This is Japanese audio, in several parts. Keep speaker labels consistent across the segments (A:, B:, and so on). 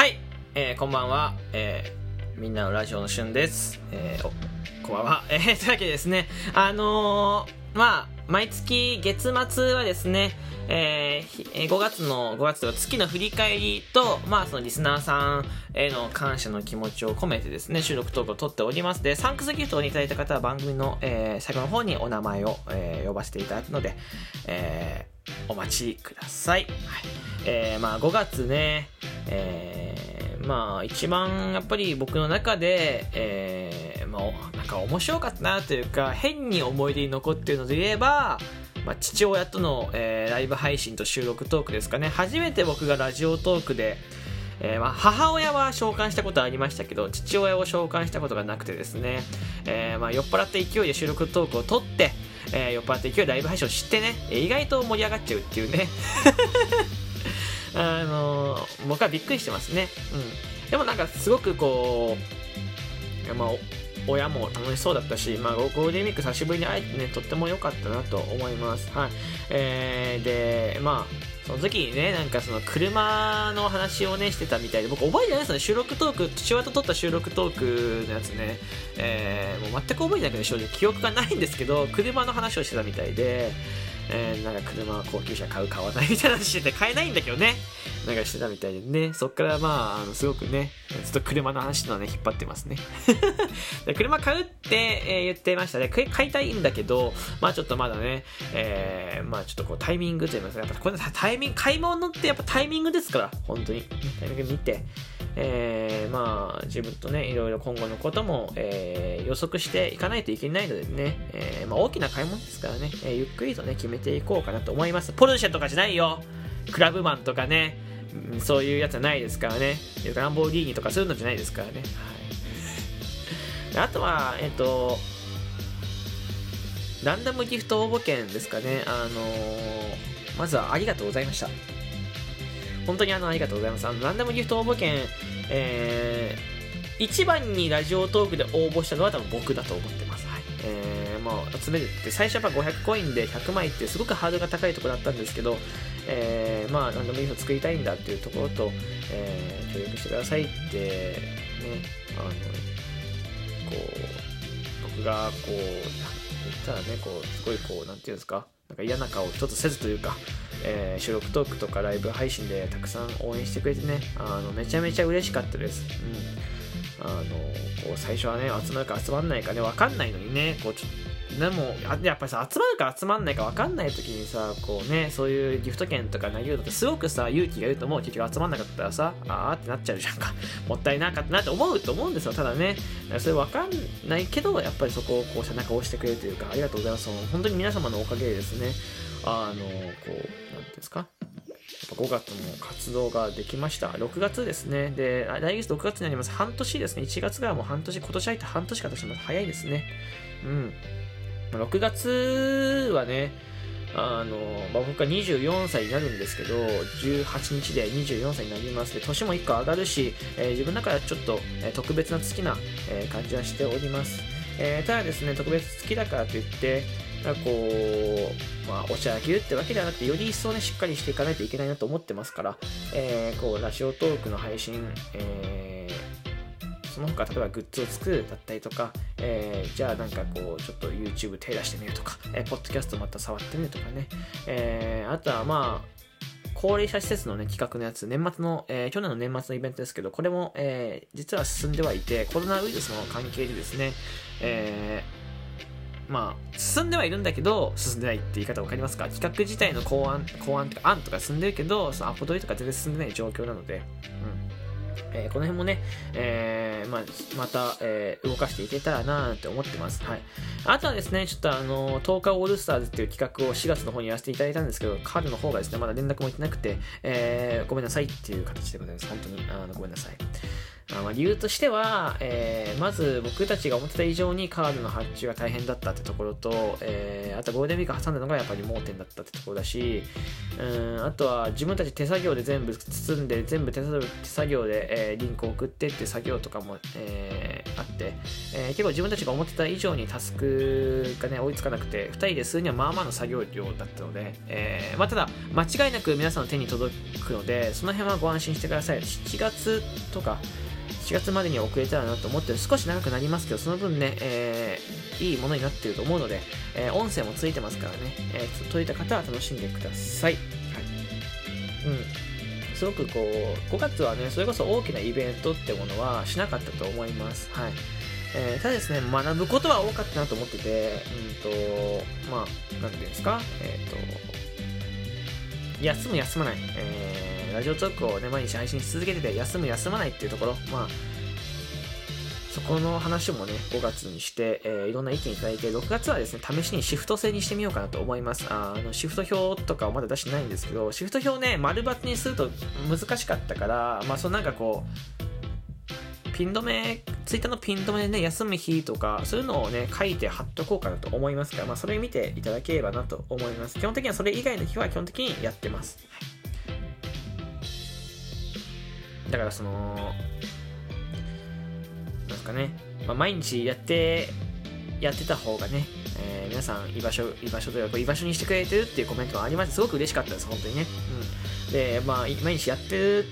A: はい、えー、こんばんは、えー、みんなのラジオのしゅんです。えー、こんばんは。えー、というわけでですね、あのー、まあ、毎月月末はですね、えー5月の、5月というか月の振り返りと、まあ、そのリスナーさんへの感謝の気持ちを込めてですね、収録トークを取っております。で、サンクスギフトをいただいた方は番組の、えー最後の方にお名前を、えー呼ばせていただくので、えーお待ちください。はい。えーまあ、5月ね、えーまあ、一番やっぱり僕の中で、えーまあ、なんか面白かったなというか、変に思い出に残っているので言えば、まあ、父親との、えーライブ配信と収録トークですかね。初めて僕がラジオトークで、えーまあ、母親は召喚したことありましたけど父親を召喚したことがなくてですね、えーまあ、酔っ払った勢いで収録トークを撮って、えー酔っ払った勢いでライブ配信をしてね。意外と盛り上がっちゃうっていうね。あのー僕はびっくりしてますね、うん、でもなんかすごくこうまあ親も楽しそうだったし、まあ、ゴールデンウィーク久しぶりに会えてねとっても良かったなと思います。はい。えー、でまあその時にね、なんかその車の話をね、してたみたいで、僕覚えてないですよね、収録トーク、父親と撮った収録トークのやつね、えーもう全く覚えてないけど、正直記憶がないんですけど、車の話をしてたみたいで、えーなんか車は、高級車買う、買わないみたいな話してて、買えないんだけどね、なんかしてたみたいでね、そっからまあ、あのすごくね、ずっと車の話のね、引っ張ってますね。で車買うって、え言ってましたね。買いたいんだけど、まあちょっとまだね、えーまあちょっとこうタイミングといいますか、やっぱこれタイミング、買い物ってやっぱタイミングですから、本当に。タイミング見て、えーまあ自分とね、いろいろ今後のことも、えー予測していかないといけないのでね、えーまあ大きな買い物ですからね、えゆっくりとね、決めていこうかなと思います。ポルシェとかじゃないよクラブマンとかね、うんそういうやつはないですからね。ランボルギーニとかそういうのじゃないですからね。はい。あとは、えっ、と、ランダムギフト応募券ですかね。あのまずはありがとうございました。本当にあの、ありがとうございます。あの、ランダムギフト応募券、えー、一番にラジオトークで応募したのは多分僕だと思ってます。はい。えー、まあ、集めるって、最初は500コインで100枚ってすごくハードルが高いところだったんですけど、えー、まあ、ランダムギフト作りたいんだっていうところと、えー、協力してくださいって、ね、あの、こう、僕がこう、言ったらね、こう、すごいこう、なんていうんですか、なんか嫌な顔一つせずというか、えー収録トークとかライブ配信でたくさん応援してくれてね、あのめちゃめちゃ嬉しかったです。うん。あの、こう最初はね、集まるか集まんないかね、わかんないのにね、こうちょでもやっぱりさ集まるか集まんないか分かんない時にさこうねそういうギフト券とか投げるのってすごくさ勇気がいると思う結局集まんなかったらさあーってなっちゃうじゃんか もったいなかったなって思うと思うんですよただねそれ分かんないけどやっぱりそこをこう背中を押してくれるというかありがとうございます本当に皆様のおかげでですねあのこうなんていうんですか？5月も活動ができました。6月ですね。で、来月6月になります。半年ですね。1月がもう半年、今年入って半年かとしても早いですね。うん。6月はね、あの、まあ、僕が24歳になるんですけど、18日で24歳になりますで、年も1個上がるし、えー自分の中ではちょっと、えー特別な月な、えー感じはしております。えただですね、特別月だからといって、なんかこう、まあ、お茶あげるってわけではなくて、より一層ね、しっかりしていかないといけないなと思ってますから、えーこう、ラジオトークの配信、えーその他、例えばグッズを作るだったりとか、えーじゃあなんかこう、ちょっと YouTube 手出してみるとか、えーポッドキャストまた触ってみるとかね、えーあとはまあ、高齢者施設のね、企画のやつ、年末の、えー去年の年末のイベントですけど、これも、えー実は進んではいて、コロナウイルスの関係でですね、えーまあ、進んではいるんだけど、進んでないって言い方わかりますか？企画自体の考案、考案とか案とか進んでるけど、そのアポ取りとか全然進んでない状況なので、うん。えーこの辺もね、えーまあ、また、えー動かしていけたらなーって思ってます。はい。あとはですね、ちょっとあの、10日オールスターズっていう企画を4月の方にやらせていただいたんですけど、彼の方がですね、まだ連絡もいってなくて、えーごめんなさいっていう形でございます。本当に、あのごめんなさい。まあ、理由としては、えー、まず僕たちが思ってた以上にカードの発注が大変だったってところと、えー、あとゴールデンウィーク挟んだのがやっぱり盲点だったってところだし、うんあとは自分たち手作業で全部包んで全部手作業で、えー、リンクを送ってって作業とかも、えー、あって、えー、結構自分たちが思ってた以上にタスクがね追いつかなくて2人でするにはまあまあの作業量だったので、えーまあ、ただ間違いなく皆さんの手に届くのでその辺はご安心してください。7月とか4月までに遅れたらなと思って少し長くなりますけど、その分ね、えー、いいものになってると思うので、えー、音声もついてますからね、えー、届いた方は楽しんでください。はい。うん。すごくこう、5月はね、それこそ大きなイベントってものはしなかったと思います。はい。えー、ただですね、学ぶことは多かったなと思ってて、うんと、まあ、なんていうんですか、えっ、と、休む休まない、えラジオトークをね、毎日配信し続けてて、休む休まないっていうところ、まあ、そこの話もね、5月にして、えー、いろんな意見いただいて、6月はですね、試しにシフト制にしてみようかなと思います。あの、シフト表とかはまだ出してないんですけど、シフト表ね、丸抜にすると難しかったから、まあ、そのなんかこう、ピン止め、ツイッターのピン止めでね、休む日とか、そういうのをね、書いて貼っとこうかなと思いますから、まあ、それ見ていただければなと思います。基本的にはそれ以外の日は基本的にやってます。はいだからその、なんすかね、まあ、毎日やって、やってた方がね、えー、皆さん居場所、居場所というか、居場所にしてくれてるっていうコメントがありまして、すごく嬉しかったです、本当にね。うん。で、まあ、毎日やって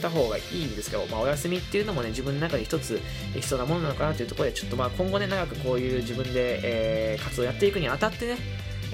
A: た方がいいんですけど、まあ、お休みっていうのもね、自分の中で一つ必要なものなのかなというところで、ちょっとまあ今後ね、長くこういう自分で、えー、活動やっていくにあたってね、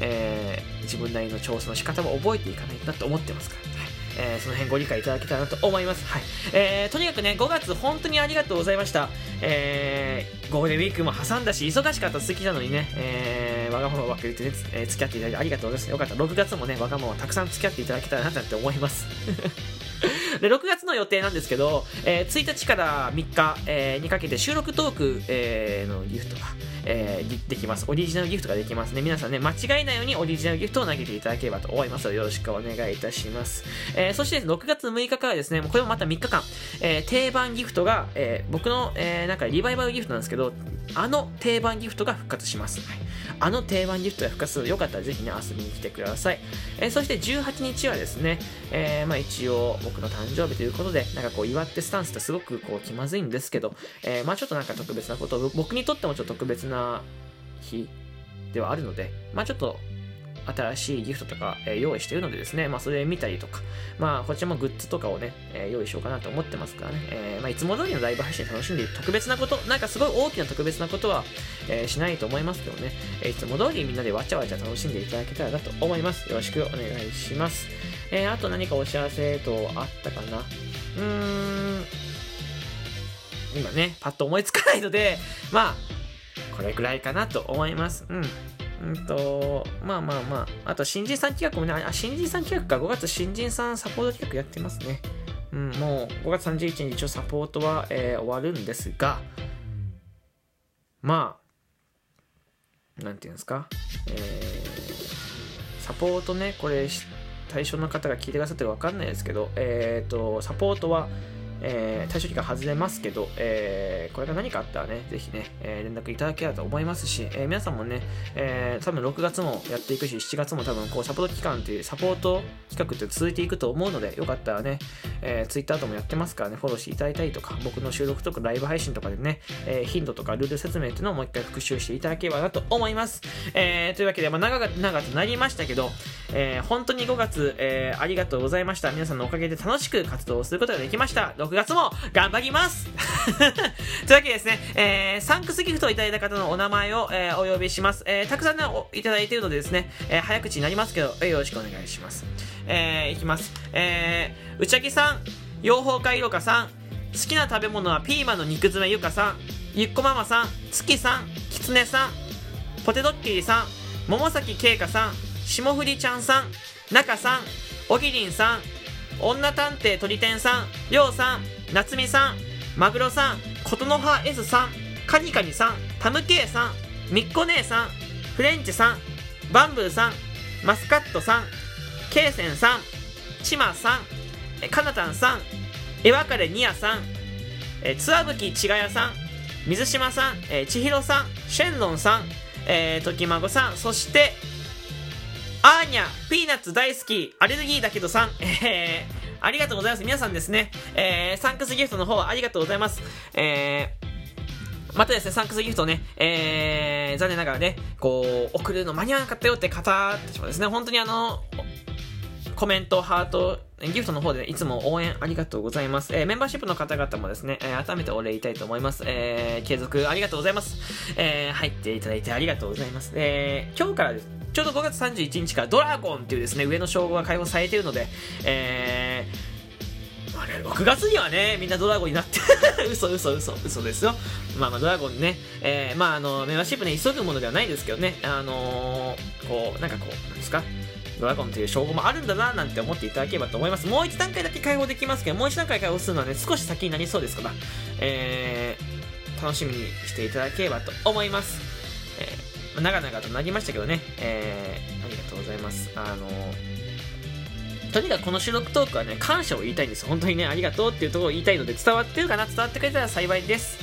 A: えー、自分なりの調査の仕方も覚えていかないとなと思ってますから。えー、その辺ご理解いただけたらなと思います。はい。えー、とにかくね、5月本当にありがとうございました。えー、ゴールデンウィークも挟んだし、忙しかった続きなのにね、えー、わがままばっかり言ってね、えー、付き合っていただいてありがとうございます。よかった6月もね、わがままたくさん付き合っていただけたらなって思います。で、6月の予定なんですけど、えー、1日から3日、えー、にかけて収録トーク、えー、のギフトが、えー、できます。オリジナルギフトができますね。皆さんね、間違いないようにオリジナルギフトを投げていただければと思いますので、よろしくお願いいたします。えー、そして6月6日からですね、これもまた3日間、えー、定番ギフトが、えー、僕の、えー、なんかリバイバルギフトなんですけど、あの定番ギフトが復活します。はい、あの定番ギフトが復活するよかったらぜひね、遊びに来てください。えー、そして18日はですね、えー、まあ一応僕の誕生日ということで、なんかこう祝ってスタンスってすごくこう気まずいんですけど、えー、まあちょっとなんか特別なこと、僕にとってもちょっと特別な日ではあるので、まあちょっと新しいギフトとか、え、用意しているのでですね、まあそれ見たりとか、まあこちらもグッズとかをね、え、用意しようかなと思ってますからね、えー、まあいつも通りのライブ配信楽しんで特別なこと、なんかすごい大きな特別なことは、えー、しないと思いますけどね、え、いつも通りみんなでわちゃわちゃ楽しんでいただけたらなと思います。よろしくお願いします。えー、あと何かお知らせとあったかな？うーん、今ね、パッと思いつかないので、まあ、これぐらいかなと思います。うん。うんと、まあまあまあ、あと新人さん企画もね、あ、新人さん企画か、5月新人さんサポート企画やってますね。うん、もう5月31日一応サポートは、えー、終わるんですが、まあ、なんていうんですか、えー、サポートね、これ、対象の方が聞いてくださってるか分かんないですけど、えっ、ー、と、サポートは、えー、対象期間外れますけど、えー、これが何かあったらね、ぜひね、えー、連絡いただければと思いますし、えー、皆さんもね、えー、多分6月もやっていくし、7月も多分こうサポート期間っていう、サポート企画って続いていくと思うので、よかったらね、えー、Twitter ともやってますからね、フォローしていただいたりとか、僕の収録とかライブ配信とかでね、えー、頻度とかルール説明っていうのをもう一回復習していただければなと思います。えー、というわけで、まあ、長く長くなりましたけど、えー、本当に5月、えー、ありがとうございました。皆さんのおかげで楽しく活動することができました。6月も頑張ります というわけでですね、えー、サンクスギフトをいただいた方のお名前を、えー、お呼びします。えー、たくさんね、いただいているのでですね、えー、早口になりますけど、えー、よろしくお願いします。えー、いきます。えー、うちゃきさん、養蜂家いろかさん、好きな食べ物はピーマンの肉詰めゆかさん、ゆっこママさん、月さん、きつねさん、ポテトッキリさん、桃崎けいかさん、霜降りちゃんさん、中さん、おぎりんさん、女探偵鳥天さん、りょうさん、夏美さん、マグロさん、琴の葉 S さん、カニカニさん、タムケイさん、みっこ姉さん、フレンチさん、バンブーさん、マスカットさん、ケイセンさん、チマさん、カナタンさん、エワカレニアさん、えー、津和吹ちがやさん、水島さん、えー、千尋さん、シェンロンさん、えー、時孫さん、そして、アーニャ、ピーナッツ大好き、アレルギーだけどさん、えー、ありがとうございます。皆さんですね、えー、サンクスギフトの方ありがとうございます。えー、またですね、サンクスギフトね、えー、残念ながらね、こう、送るの間に合わなかったよって方たちもですね、本当にあの、コメント、ハート、ギフトの方でいつも応援ありがとうございます。えー、メンバーシップの方々もですね、えー、改めてお礼言いたいと思います。えー、継続ありがとうございます。えー、入っていただいてありがとうございます。えー、今日からです。ちょうど5月31日からドラゴンっていうですね、上の称号が開放されているので、えー、6月にはね、みんなドラゴンになって 嘘嘘嘘嘘ですよ。まあまあドラゴンね、えー、まああの、メンバーシップね、急ぐものではないですけどね、あのー、こう、なんかこう、なんですか、ドラゴンという称号もあるんだななんて思っていただければと思います。もう一段階だけ開放できますけど、もう一段階開放するのはね、少し先になりそうですから、えー、楽しみにしていただければと思います。長々となりましたけどね、えー、ありがとうございます。あのとにかくこの収録トークはね、感謝を言いたいんです本当にね、ありがとうっていうところを言いたいので、伝わってるかな伝わってくれたら幸いです。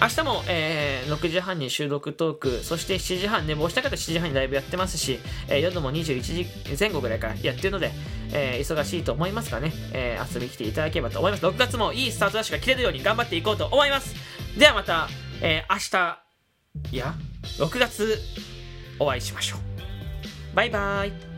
A: 明日も、えー、6時半に収録トーク、そして7時半、寝坊した方7時半にライブやってますし、えー、夜も21時前後ぐらいからやってるので、えー、忙しいと思いますからね、えー、遊びに来ていただければと思います。6月もいいスタートダッシュが切れるように頑張っていこうと思います。ではまた、えー、明日、いや、6月、お会いしましょう。バイバイ。